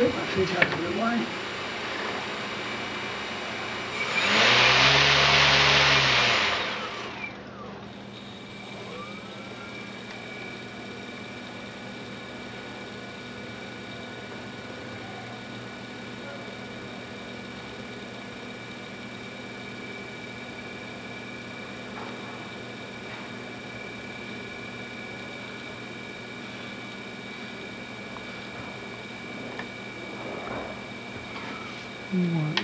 Yep, I think that's a good more